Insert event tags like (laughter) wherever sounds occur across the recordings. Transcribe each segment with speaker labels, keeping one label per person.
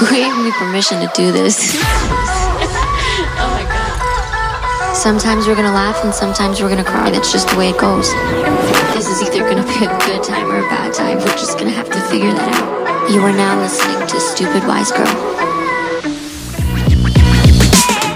Speaker 1: Who (laughs) gave me permission to do this? (laughs)
Speaker 2: Oh my god.
Speaker 1: Sometimes we're gonna laugh and sometimes we're gonna cry. That's just the way it goes. This is either gonna be a good time or a bad time. We're just gonna have to figure that out. You are now listening to Stupid Wise Girl.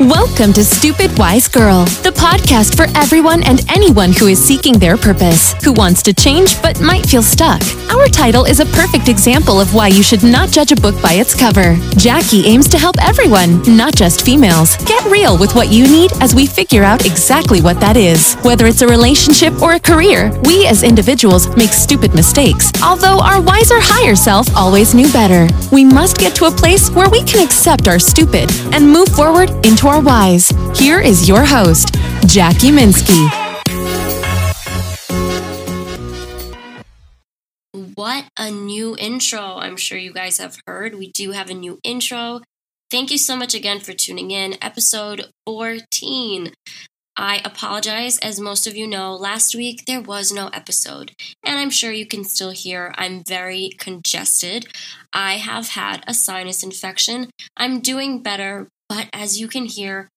Speaker 3: Welcome to Stupid Wise Girl, the podcast for everyone and anyone who is seeking their purpose, who wants to change but might feel stuck. Our title is a perfect example of why you should not judge a book by its cover. Jackie aims to help everyone, not just females. Get real with what you need as we figure out exactly what that is. Whether it's a relationship or a career, we as individuals make stupid mistakes, although our wiser higher self always knew better. We must get to a place where we can accept our stupid and move forward into our wise. Here is your host, Jackie Minsky.
Speaker 2: A new intro. I'm sure you guys have heard. We do have a new intro. Thank you so much again for tuning in. Episode 14. I apologize. As most of you know, last week there was no episode, and I'm sure you can still hear I'm very congested. I have had a sinus infection. I'm doing better, but as you can hear,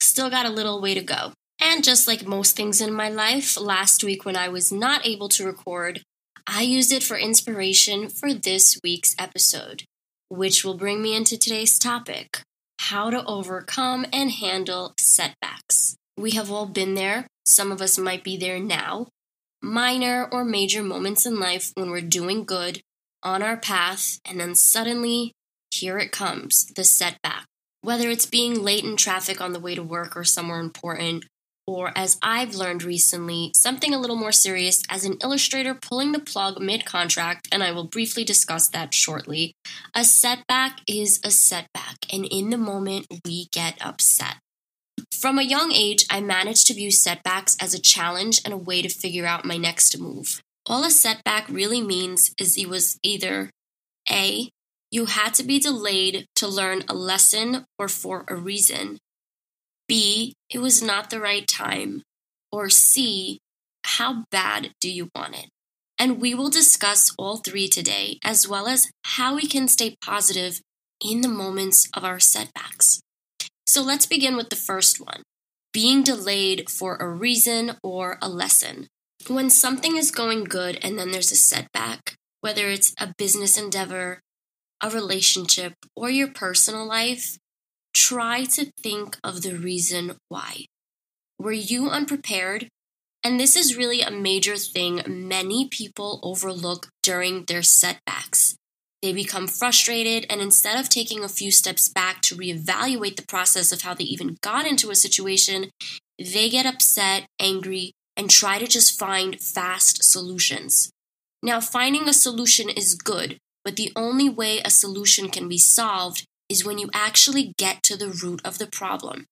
Speaker 2: still got a little way to go. And just like most things in my life, last week when I was not able to record, I used it for inspiration for this week's episode, which will bring me into today's topic how to overcome and handle setbacks. We have all been there, some of us might be there now. Minor or major moments in life when we're doing good on our path, and then suddenly, here it comes the setback. Whether it's being late in traffic on the way to work or somewhere important, or as I've learned recently, something a little more serious as an illustrator pulling the plug mid contract, and I will briefly discuss that shortly. A setback is a setback, and in the moment, we get upset. From a young age, I managed to view setbacks as a challenge and a way to figure out my next move. All a setback really means is it was either A, you had to be delayed to learn a lesson or for a reason. B, it was not the right time. Or C, how bad do you want it? And we will discuss all three today, as well as how we can stay positive in the moments of our setbacks. So let's begin with the first one being delayed for a reason or a lesson. When something is going good and then there's a setback, whether it's a business endeavor, a relationship, or your personal life, try to think of the reason why. Were you unprepared? And this is really a major thing many people overlook during their setbacks. They become frustrated, and instead of taking a few steps back to reevaluate the process of how they even got into a situation, they get upset, angry, and try to just find fast solutions. Now, finding a solution is good, but the only way a solution can be solved is when you actually get to the root of the problem.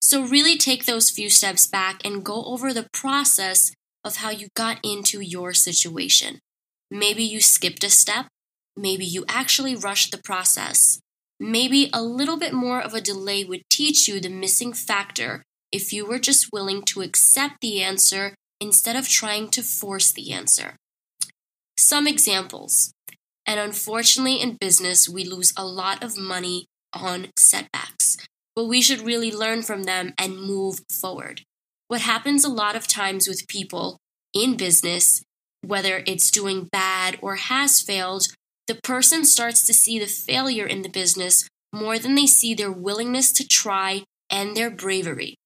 Speaker 2: So, really take those few steps back and go over the process of how you got into your situation. Maybe you skipped a step, maybe you actually rushed the process. Maybe a little bit more of a delay would teach you the missing factor if you were just willing to accept the answer instead of trying to force the answer. Some examples. And unfortunately, in business, we lose a lot of money on setbacks, but we should really learn from them and move forward. What happens a lot of times with people in business, whether it's doing bad or has failed, the person starts to see the failure in the business more than they see their willingness to try and their bravery.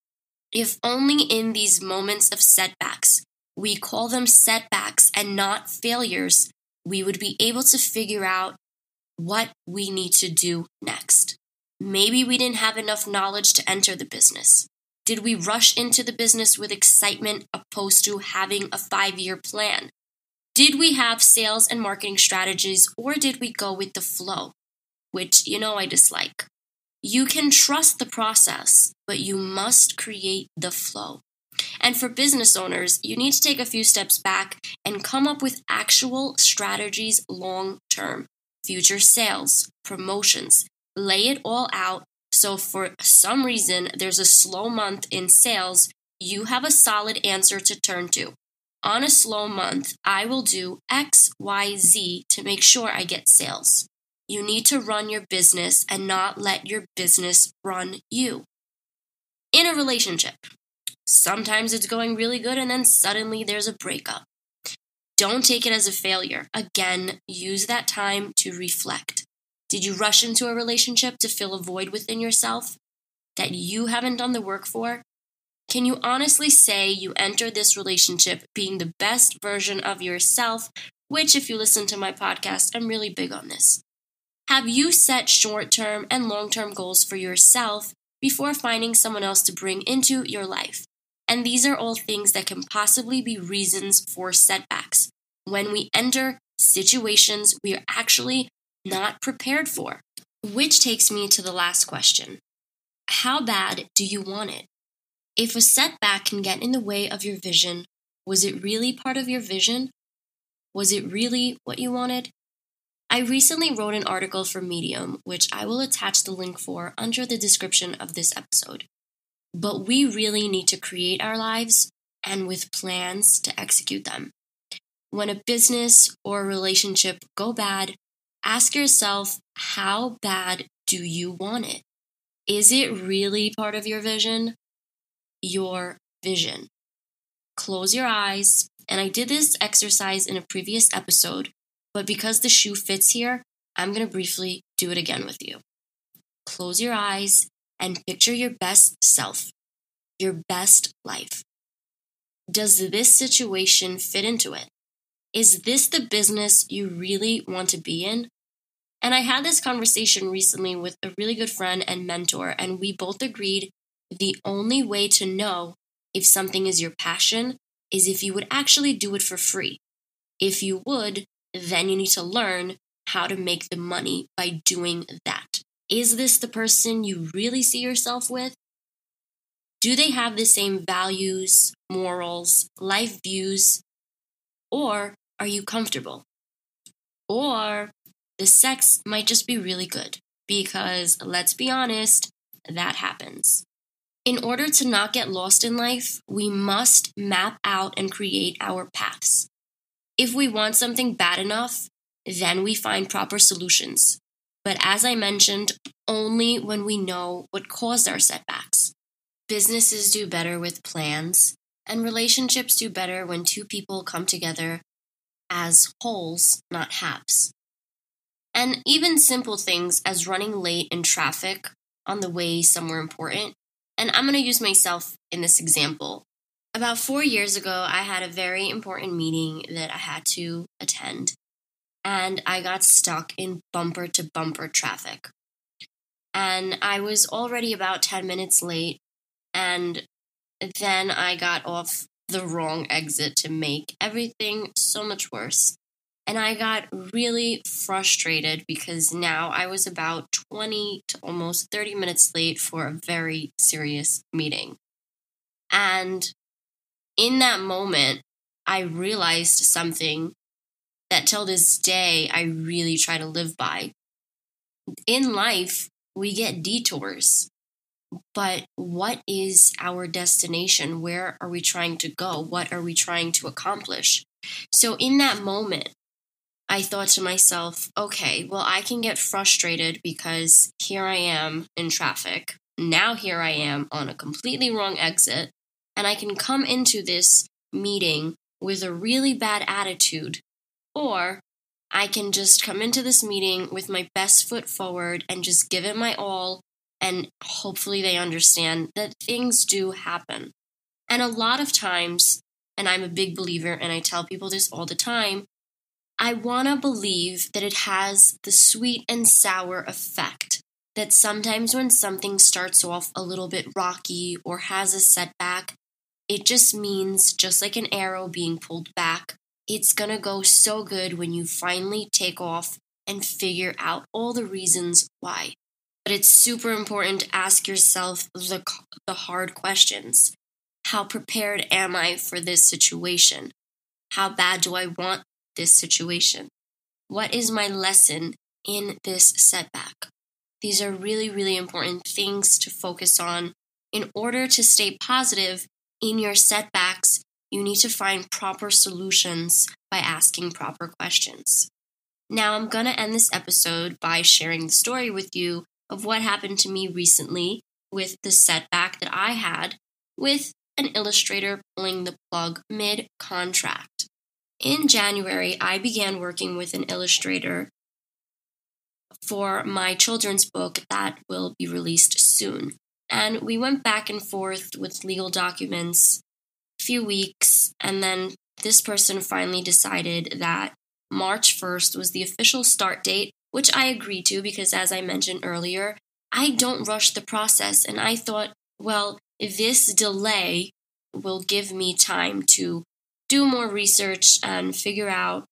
Speaker 2: If only in these moments of setbacks, we call them setbacks and not failures, we would be able to figure out what we need to do next. Maybe we didn't have enough knowledge to enter the business. Did we rush into the business with excitement opposed to having a five year plan? Did we have sales and marketing strategies or did we go with the flow, which you know I dislike? You can trust the process, but you must create the flow. And for business owners, you need to take a few steps back and come up with actual strategies long term. Future sales, promotions, lay it all out so for some reason there's a slow month in sales, you have a solid answer to turn to. On a slow month, I will do X, Y, Z to make sure I get sales. You need to run your business and not let your business run you. In a relationship, sometimes it's going really good and then suddenly there's a breakup. Don't take it as a failure. Again, use that time to reflect. Did you rush into a relationship to fill a void within yourself that you haven't done the work for? Can you honestly say you entered this relationship being the best version of yourself? Which, if you listen to my podcast, I'm really big on this. Have you set short term and long term goals for yourself before finding someone else to bring into your life? And these are all things that can possibly be reasons for setbacks when we enter situations we are actually not prepared for. Which takes me to the last question How bad do you want it? If a setback can get in the way of your vision, was it really part of your vision? Was it really what you wanted? I recently wrote an article for Medium, which I will attach the link for under the description of this episode. But we really need to create our lives and with plans to execute them. When a business or a relationship go bad, ask yourself how bad do you want it? Is it really part of your vision? your vision. Close your eyes. And I did this exercise in a previous episode, but because the shoe fits here, I'm going to briefly do it again with you. Close your eyes and picture your best self, your best life. Does this situation fit into it? Is this the business you really want to be in? And I had this conversation recently with a really good friend and mentor, and we both agreed the only way to know if something is your passion is if you would actually do it for free. If you would, then you need to learn how to make the money by doing that. Is this the person you really see yourself with? Do they have the same values, morals, life views? Or are you comfortable? Or the sex might just be really good because, let's be honest, that happens. In order to not get lost in life, we must map out and create our paths. If we want something bad enough, then we find proper solutions. But as I mentioned, only when we know what caused our setbacks. Businesses do better with plans, and relationships do better when two people come together as wholes, not halves. And even simple things as running late in traffic on the way somewhere important and I'm going to use myself in this example. About four years ago, I had a very important meeting that I had to attend, and I got stuck in bumper to bumper traffic. And I was already about 10 minutes late, and then I got off the wrong exit to make everything so much worse. And I got really frustrated because now I was about 20 to almost 30 minutes late for a very serious meeting. And in that moment, I realized something that till this day I really try to live by. In life, we get detours, but what is our destination? Where are we trying to go? What are we trying to accomplish? So, in that moment, I thought to myself, okay, well, I can get frustrated because here I am in traffic. Now here I am on a completely wrong exit, and I can come into this meeting with a really bad attitude. Or I can just come into this meeting with my best foot forward and just give it my all, and hopefully they understand that things do happen. And a lot of times, and I'm a big believer, and I tell people this all the time, I want to believe that it has the sweet and sour effect that sometimes when something starts off a little bit rocky or has a setback, it just means, just like an arrow being pulled back, it's to go so good when you finally take off and figure out all the reasons why. But it's super important to ask yourself the, the hard questions. How prepared am I for this situation? How bad do I want this situation? What is my lesson in this setback? These are really, really important things to focus on. In order to stay positive in your setbacks, you need to find proper solutions by asking proper questions. Now, I'm going to end this episode by sharing the story with you of what happened to me recently with the setback that I had with an illustrator pulling the plug mid contract. In January, I began working with an illustrator for my children's book that will be released soon. And we went back and forth with legal documents few weeks, and then this person finally decided that March 1st was the official start date, which I agreed to because, as I mentioned earlier, I don't rush the process. And I thought, well, this delay will give me time to do more research and figure out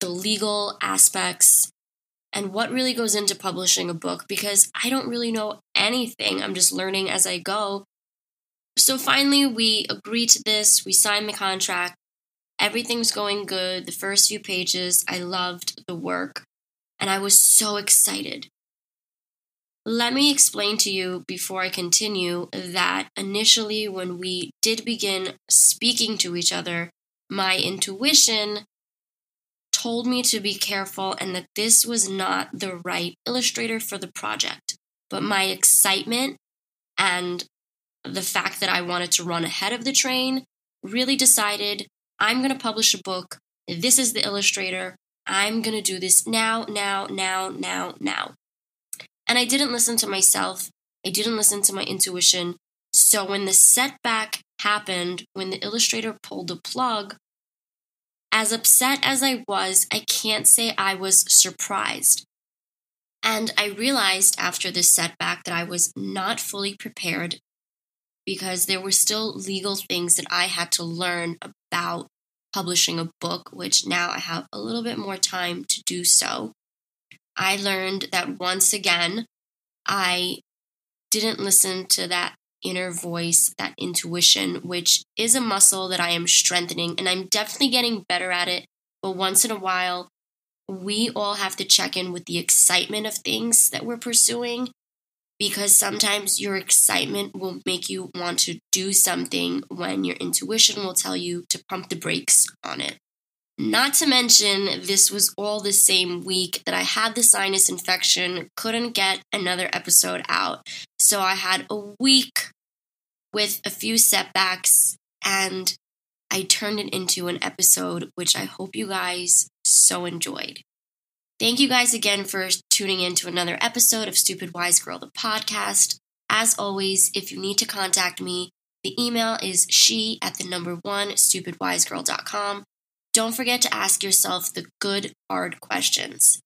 Speaker 2: the legal aspects and what really goes into publishing a book because I don't really know anything. I'm just learning as I go. So finally, we agreed to this. We signed the contract. Everything's going good. The first few pages, I loved the work and I was so excited. Let me explain to you before I continue that initially, when we did begin speaking to each other, my intuition told me to be careful and that this was not the right illustrator for the project. But my excitement and the fact that I wanted to run ahead of the train really decided I'm going to publish a book. This is the illustrator. I'm going to do this now, now, now, now, now. And I didn't listen to myself. I didn't listen to my intuition. So when the setback happened, when the illustrator pulled the plug, as upset as I was, I can't say I was surprised. And I realized after this setback that I was not fully prepared because there were still legal things that I had to learn about publishing a book, which now I have a little bit more time to do so. I learned that once again, I didn't listen to that inner voice, that intuition, which is a muscle that I am strengthening and I'm definitely getting better at it. But once in a while, we all have to check in with the excitement of things that we're pursuing because sometimes your excitement will make you want to do something when your intuition will tell you to pump the brakes on it. Not to mention, this was all the same week that I had the sinus infection, couldn't get another episode out. So I had a week with a few setbacks, and I turned it into an episode which I hope you guys so enjoyed. Thank you guys again for tuning in to another episode of Stupid Wise Girl, the podcast. As always, if you need to contact me, the email is she at the number one stupidwisegirl.com. Don't forget to ask yourself the good, hard questions.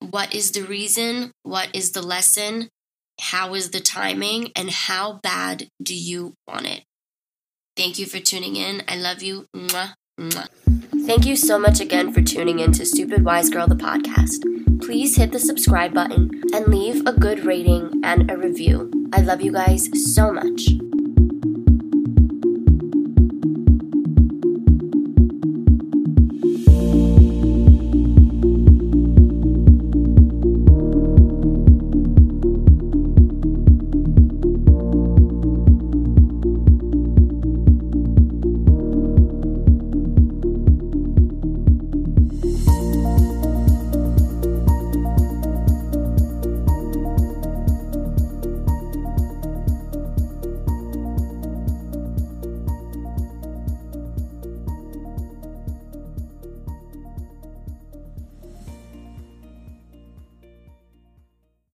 Speaker 2: What is the reason? What is the lesson? How is the timing? And how bad do you want it? Thank you for tuning in. I love you. Mwah. Thank you so much again for tuning in to Stupid Wise Girl, the podcast. Please hit the subscribe button and leave a good rating and a review. I love you guys so much.